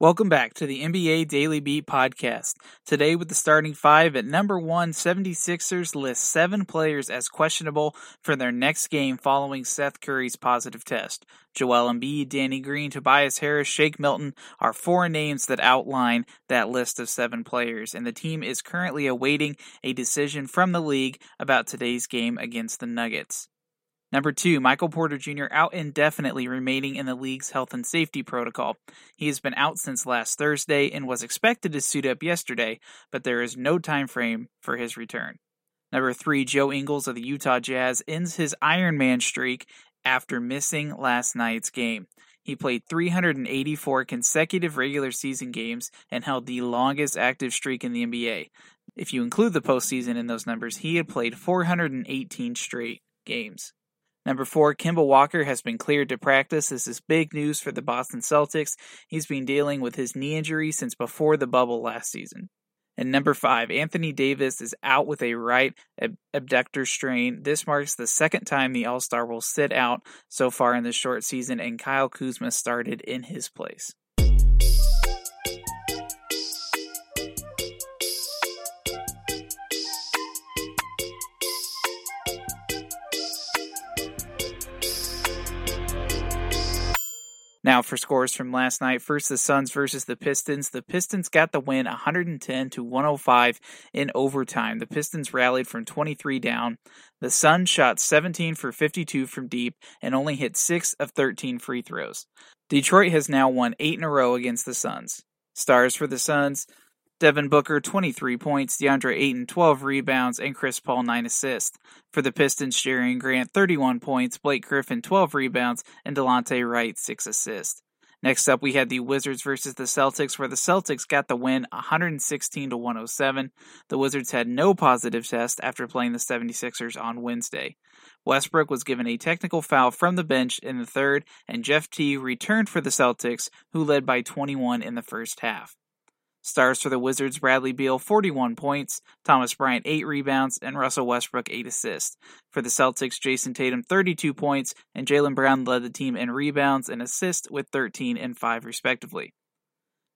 Welcome back to the NBA Daily Beat podcast. Today with the starting five at number one, 76ers list seven players as questionable for their next game following Seth Curry's positive test. Joel Embiid, Danny Green, Tobias Harris, Shake Milton are four names that outline that list of seven players, and the team is currently awaiting a decision from the league about today's game against the Nuggets. Number two, Michael Porter Jr. out indefinitely remaining in the league's health and safety protocol. He has been out since last Thursday and was expected to suit up yesterday, but there is no time frame for his return. Number three, Joe Ingles of the Utah Jazz ends his Ironman streak after missing last night's game. He played 384 consecutive regular season games and held the longest active streak in the NBA. If you include the postseason in those numbers, he had played 418 straight games. Number four, Kemba Walker has been cleared to practice. This is big news for the Boston Celtics. He's been dealing with his knee injury since before the bubble last season. And number five, Anthony Davis is out with a right ab- abductor strain. This marks the second time the All Star will sit out so far in the short season, and Kyle Kuzma started in his place. Now for scores from last night. First the Suns versus the Pistons. The Pistons got the win 110 to 105 in overtime. The Pistons rallied from 23 down. The Suns shot 17 for 52 from deep and only hit 6 of 13 free throws. Detroit has now won 8 in a row against the Suns. Stars for the Suns Devin Booker, 23 points, DeAndre Ayton, 12 rebounds, and Chris Paul, 9 assists. For the Pistons, Jerami Grant, 31 points, Blake Griffin, 12 rebounds, and Delon Wright, 6 assists. Next up, we had the Wizards versus the Celtics, where the Celtics got the win 116 to 107. The Wizards had no positive test after playing the 76ers on Wednesday. Westbrook was given a technical foul from the bench in the third, and Jeff T returned for the Celtics, who led by 21 in the first half. Stars for the Wizards Bradley Beal 41 points, Thomas Bryant 8 rebounds, and Russell Westbrook 8 assists. For the Celtics, Jayson Tatum 32 points, and Jaylen Brown led the team in rebounds and assists with 13 and 5 respectively.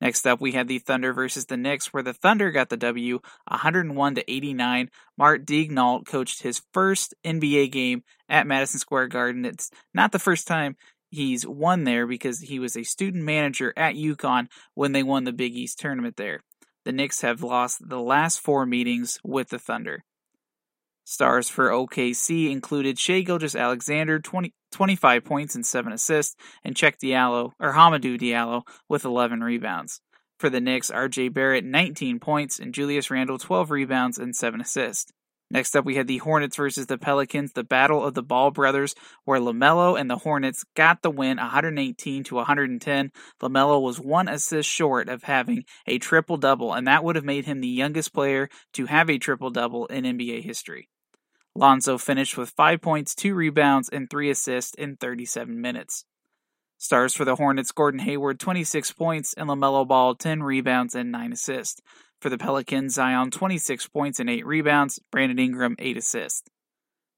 Next up, we had the Thunder versus the Knicks, where the Thunder got the W 101 to 89. Mark Daigneault coached his first NBA game at Madison Square Garden. It's not the first time he's won there because he was a student manager at UConn when they won the Big East tournament there. The Knicks have lost the last four meetings with the Thunder. Stars for OKC included Shai Gilgeous-Alexander, 20, 25 points and 7 assists, and Cheick Diallo, or Hamidou Diallo, with 11 rebounds. For the Knicks, RJ Barrett, 19 points, and Julius Randle, 12 rebounds and 7 assists. Next up, we had the Hornets versus the Pelicans, the battle of the Ball brothers, where LaMelo and the Hornets got the win 118 to 110. LaMelo was one assist short of having a triple double, and that would have made him the youngest player to have a triple double in NBA history. Lonzo finished with 5 points, 2 rebounds, and 3 assists in 37 minutes. Stars for the Hornets Gordon Hayward 26 points and LaMelo Ball 10 rebounds and 9 assists. For the Pelicans, Zion 26 points and 8 rebounds, Brandon Ingram 8 assists.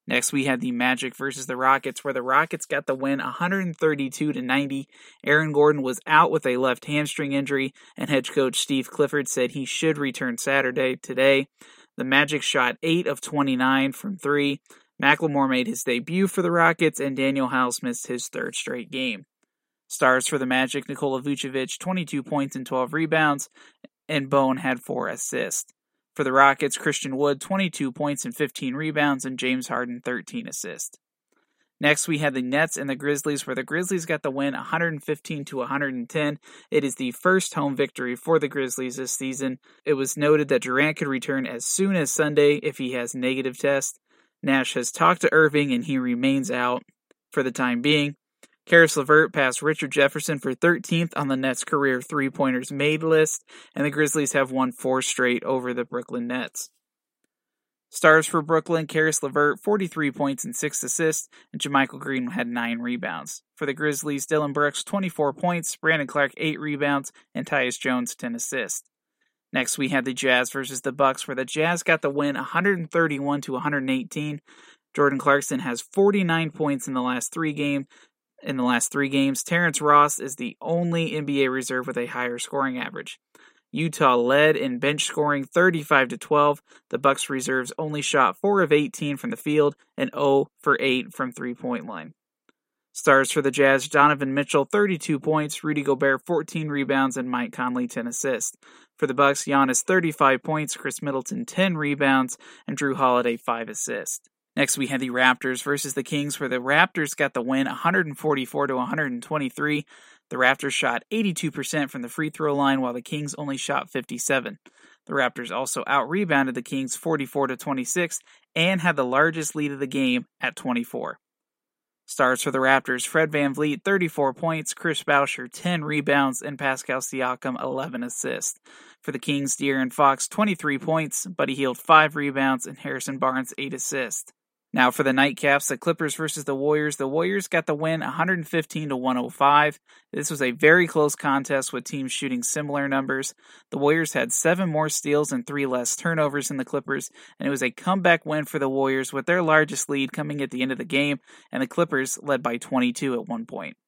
Next, we had the Magic versus the Rockets, where the Rockets got the win 132 to 90. Aaron Gordon was out with a left hamstring injury, and head coach Steve Clifford said he should return Saturday today. The Magic shot 8 of 29 from 3. McLemore made his debut for the Rockets, and Danuel House missed his third straight game. Stars for the Magic, Nikola Vucevic, 22 points and 12 rebounds, and Bone had 4 assists. For the Rockets, Christian Wood, 22 points and 15 rebounds, and James Harden, 13 assists. Next, we had the Nets and the Grizzlies, where the Grizzlies got the win 115 to 110. It is the first home victory for the Grizzlies this season. It was noted that Durant could return as soon as Sunday if he has negative test. Nash has talked to Irving and he remains out for the time being. Caris LeVert passed Richard Jefferson for 13th on the Nets' career three pointers made list, and the Grizzlies have won four straight over the Brooklyn Nets. Stars for Brooklyn, Caris LeVert, 43 points and 6 assists, and JaMychal Green had 9 rebounds. For the Grizzlies, Dillon Brooks, 24 points, Brandon Clarke, 8 rebounds, and Tyus Jones, 10 assists. Next, we had the Jazz versus the Bucks, where the Jazz got the win 131 to 118. Jordan Clarkson has 49 points in the last three games, in the last three games. Terrence Ross is the only NBA reserve with a higher scoring average. Utah led in bench scoring 35 to 12. The Bucks reserves only shot 4 of 18 from the field and 0 for 8 from three-point line. Stars for the Jazz, Donovan Mitchell 32 points, Rudy Gobert 14 rebounds and Mike Conley 10 assists. For the Bucks, Giannis 35 points, Khris Middleton 10 rebounds and Jrue Holiday 5 assists. Next, we had the Raptors versus the Kings, where the Raptors got the win 144 to 123. The Raptors shot 82% from the free throw line, while the Kings only shot 57. The Raptors also out rebounded the Kings 44 to 26 and had the largest lead of the game at 24. Stars for the Raptors Fred Van VanVleet, 34 points, Chris Boucher, 10 rebounds, and Pascal Siakam, 11 assists. For the Kings, De'Aaron Fox, 23 points, Buddy Hield, 5 rebounds, and Harrison Barnes, 8 assists. Now for the nightcaps, the Clippers versus the Warriors. The Warriors got the win 115 to 105. This was a very close contest with teams shooting similar numbers. The Warriors had 7 more steals and 3 less turnovers than the Clippers, and it was a comeback win for the Warriors with their largest lead coming at the end of the game, and the Clippers led by 22 at one point.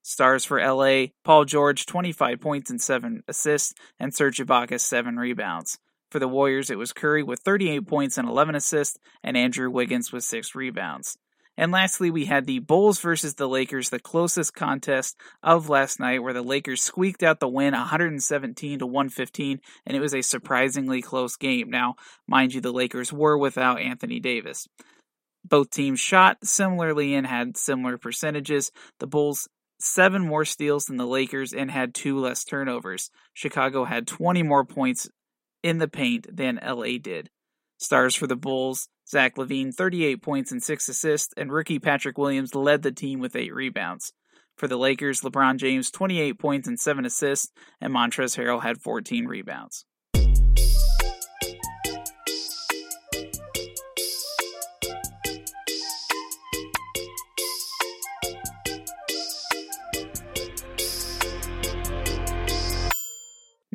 Stars for LA, Paul George 25 points and 7 assists, and Serge Ibaka 7 rebounds. For the Warriors, it was Curry with 38 points and 11 assists, and Andrew Wiggins with 6 rebounds. And lastly, we had the Bulls versus the Lakers, the closest contest of last night, where the Lakers squeaked out the win 117 to 115, and it was a surprisingly close game. Now, mind you, the Lakers were without Anthony Davis. Both teams shot similarly and had similar percentages. The Bulls seven more steals than the Lakers and had two less turnovers. Chicago had 20 more points in the paint than LA did. Stars for the Bulls, Zach LaVine, 38 points and 6 assists, and rookie Patrick Williams led the team with 8 rebounds. For the Lakers, LeBron James, 28 points and 7 assists, and Montrezl Harrell had 14 rebounds.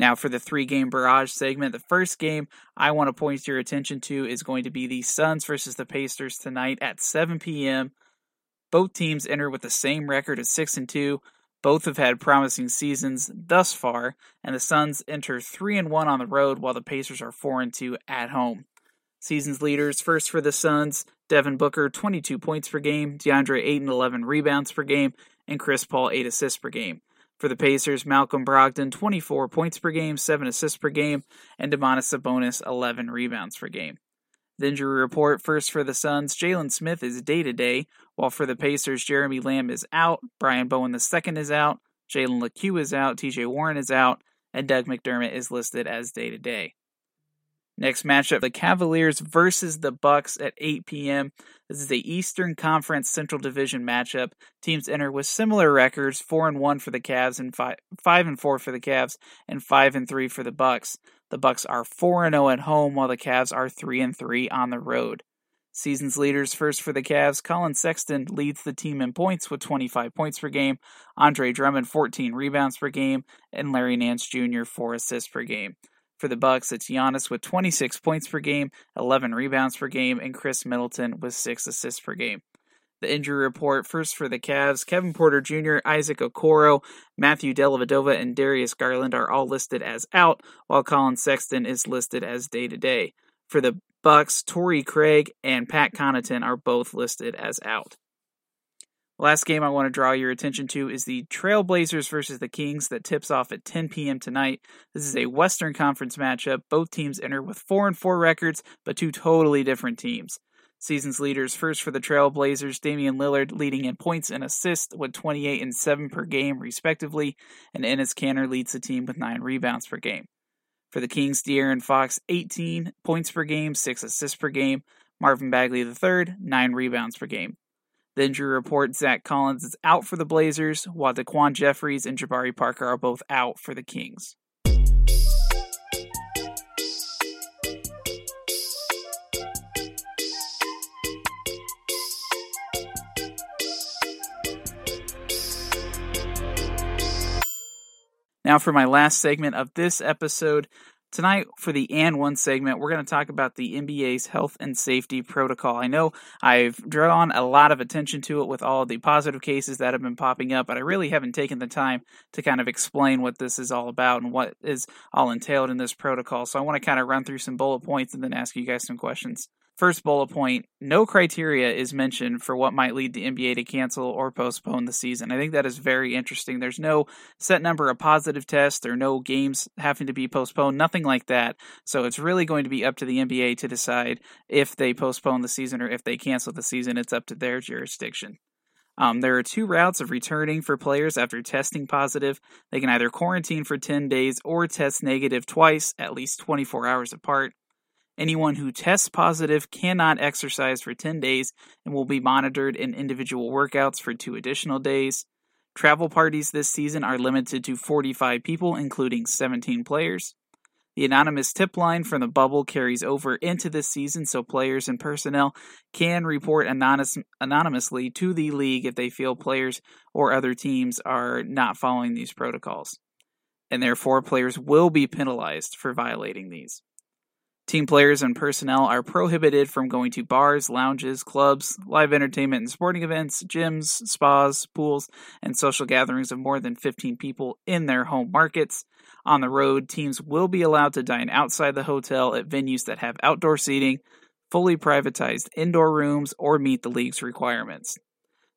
Now, for the three game barrage segment, the first game I want to point your attention to is going to be the Suns versus the Pacers tonight at 7 p.m. Both teams enter with the same record of 6 and 2. Both have had promising seasons thus far, and the Suns enter 3 and 1 on the road while the Pacers are 4 and 2 at home. Season's leaders first for the Suns, Devin Booker 22 points per game, DeAndre 8 and 11 rebounds per game, and Chris Paul 8 assists per game. For the Pacers, Malcolm Brogdon, 24 points per game, 7 assists per game, and Domantas Sabonis, 11 rebounds per game. The injury report first for the Suns, Jalen Smith is day to day, while for the Pacers, Jeremy Lamb is out, Brian Bowen II is out, Jalen Lecque is out, TJ Warren is out, and Doug McDermott is listed as day to day. Next matchup, the Cavaliers versus the Bucks at 8 p.m. This is the Eastern Conference Central Division matchup. Teams enter with similar records: four and one for the Cavs, and five, five and four for the Cavs, and five and three for the Bucks. The Bucks are four and zero oh at home, while the Cavs are three and three on the road. Season's leaders first for the Cavs, Collin Sexton leads the team in points with 25 points per game, Andre Drummond 14 rebounds per game, and Larry Nance Jr. 4 assists per game. For the Bucks, it's Giannis with 26 points per game, 11 rebounds per game, and Khris Middleton with 6 assists per game. The injury report first for the Cavs Kevin Porter Jr., Isaac Okoro, Matthew Dellavedova, and Darius Garland are all listed as out, while Collin Sexton is listed as day to day. For the Bucks, Torrey Craig and Pat Connaughton are both listed as out. Last game I want to draw your attention to is the Trailblazers versus the Kings that tips off at 10 p.m. tonight. This is a Western Conference matchup. Both teams enter with 4 and 4 records, but two totally different teams. Season's leaders first for the Trailblazers, Damian Lillard leading in points and assists with 28 and 7 per game respectively, and Enes Kanter leads the team with 9 rebounds per game. For the Kings, De'Aaron Fox 18 points per game, 6 assists per game, Marvin Bagley III 9 rebounds per game. The injury report Zach Collins is out for the Blazers, while Daquan Jeffries and Jabari Parker are both out for the Kings. Now, for my last segment of this episode, Tonight, for the and one segment, we're going to talk about the NBA's health and safety protocol. I know I've drawn a lot of attention to it with all the positive cases that have been popping up, but I really haven't taken the time to kind of explain what this is all about and what is all entailed in this protocol. So I want to kind of run through some bullet points and then ask you guys some questions. First bullet point no criteria is mentioned for what might lead the NBA to cancel or postpone the season. I think that is very interesting. There's no set number of positive tests, there are no games having to be postponed, nothing like that. So it's really going to be up to the NBA to decide if they postpone the season or if they cancel the season. It's up to their jurisdiction. Um, there are two routes of returning for players after testing positive. They can either quarantine for 10 days or test negative twice, at least 24 hours apart. Anyone who tests positive cannot exercise for 10 days and will be monitored in individual workouts for two additional days. Travel parties this season are limited to 45 people, including 17 players. The anonymous tip line from the bubble carries over into this season, so players and personnel can report anonymous, anonymously to the league if they feel players or other teams are not following these protocols. And therefore, players will be penalized for violating these. Team players and personnel are prohibited from going to bars, lounges, clubs, live entertainment and sporting events, gyms, spas, pools, and social gatherings of more than 15 people in their home markets. On the road, teams will be allowed to dine outside the hotel at venues that have outdoor seating, fully privatized indoor rooms, or meet the league's requirements.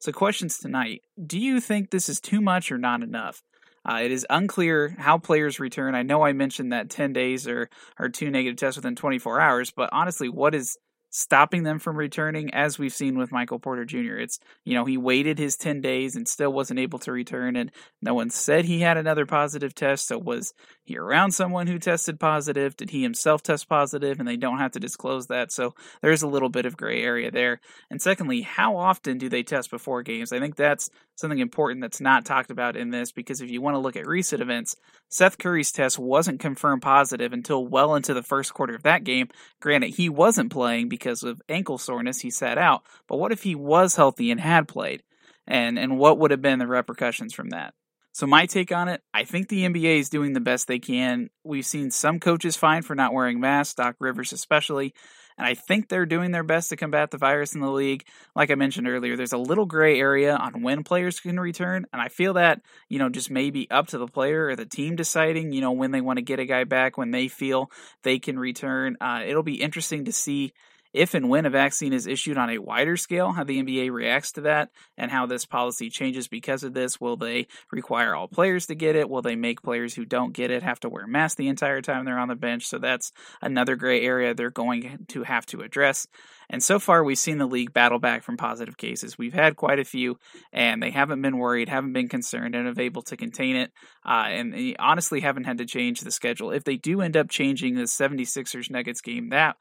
So, questions tonight Do you think this is too much or not enough? Uh, it is unclear how players return. I know I mentioned that 10 days or, or two negative tests within 24 hours, but honestly, what is stopping them from returning, as we've seen with Michael Porter Jr. It's, you know, he waited his 10 days and still wasn't able to return, and no one said he had another positive test. So, was he around someone who tested positive? Did he himself test positive? And they don't have to disclose that. So, there's a little bit of gray area there. And secondly, how often do they test before games? I think that's something important that's not talked about in this because if you want to look at recent events, Seth Curry's test wasn't confirmed positive until well into the first quarter of that game. Granted, he wasn't playing because of ankle soreness he sat out. But what if he was healthy and had played? And and what would have been the repercussions from that? So my take on it, I think the NBA is doing the best they can. We've seen some coaches fined for not wearing masks, Doc Rivers especially, and I think they're doing their best to combat the virus in the league. Like I mentioned earlier, there's a little gray area on when players can return, and I feel that, you know, just maybe up to the player or the team deciding, you know, when they want to get a guy back, when they feel they can return. Uh, it'll be interesting to see if and when a vaccine is issued on a wider scale, how the NBA reacts to that and how this policy changes because of this. Will they require all players to get it? Will they make players who don't get it have to wear masks the entire time they're on the bench? So that's another gray area they're going to have to address. And so far, we've seen the league battle back from positive cases. We've had quite a few, and they haven't been worried, haven't been concerned, and have able to contain it. Uh, and honestly haven't had to change the schedule. If they do end up changing the 76ers Nuggets game, that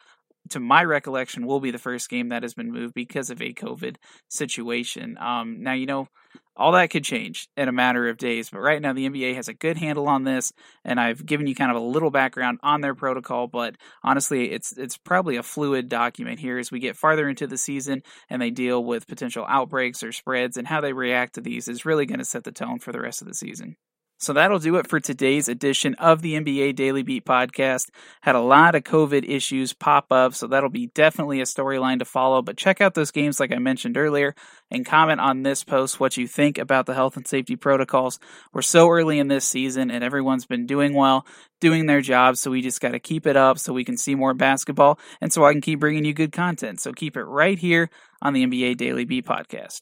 to my recollection, will be the first game that has been moved because of a COVID situation. Um, now, you know, all that could change in a matter of days, but right now the NBA has a good handle on this, and I've given you kind of a little background on their protocol. But honestly, it's it's probably a fluid document here as we get farther into the season and they deal with potential outbreaks or spreads, and how they react to these is really going to set the tone for the rest of the season. So that'll do it for today's edition of the NBA Daily Beat podcast. Had a lot of COVID issues pop up, so that'll be definitely a storyline to follow. But check out those games, like I mentioned earlier, and comment on this post what you think about the health and safety protocols. We're so early in this season, and everyone's been doing well, doing their job. So we just got to keep it up so we can see more basketball, and so I can keep bringing you good content. So keep it right here on the NBA Daily Beat podcast.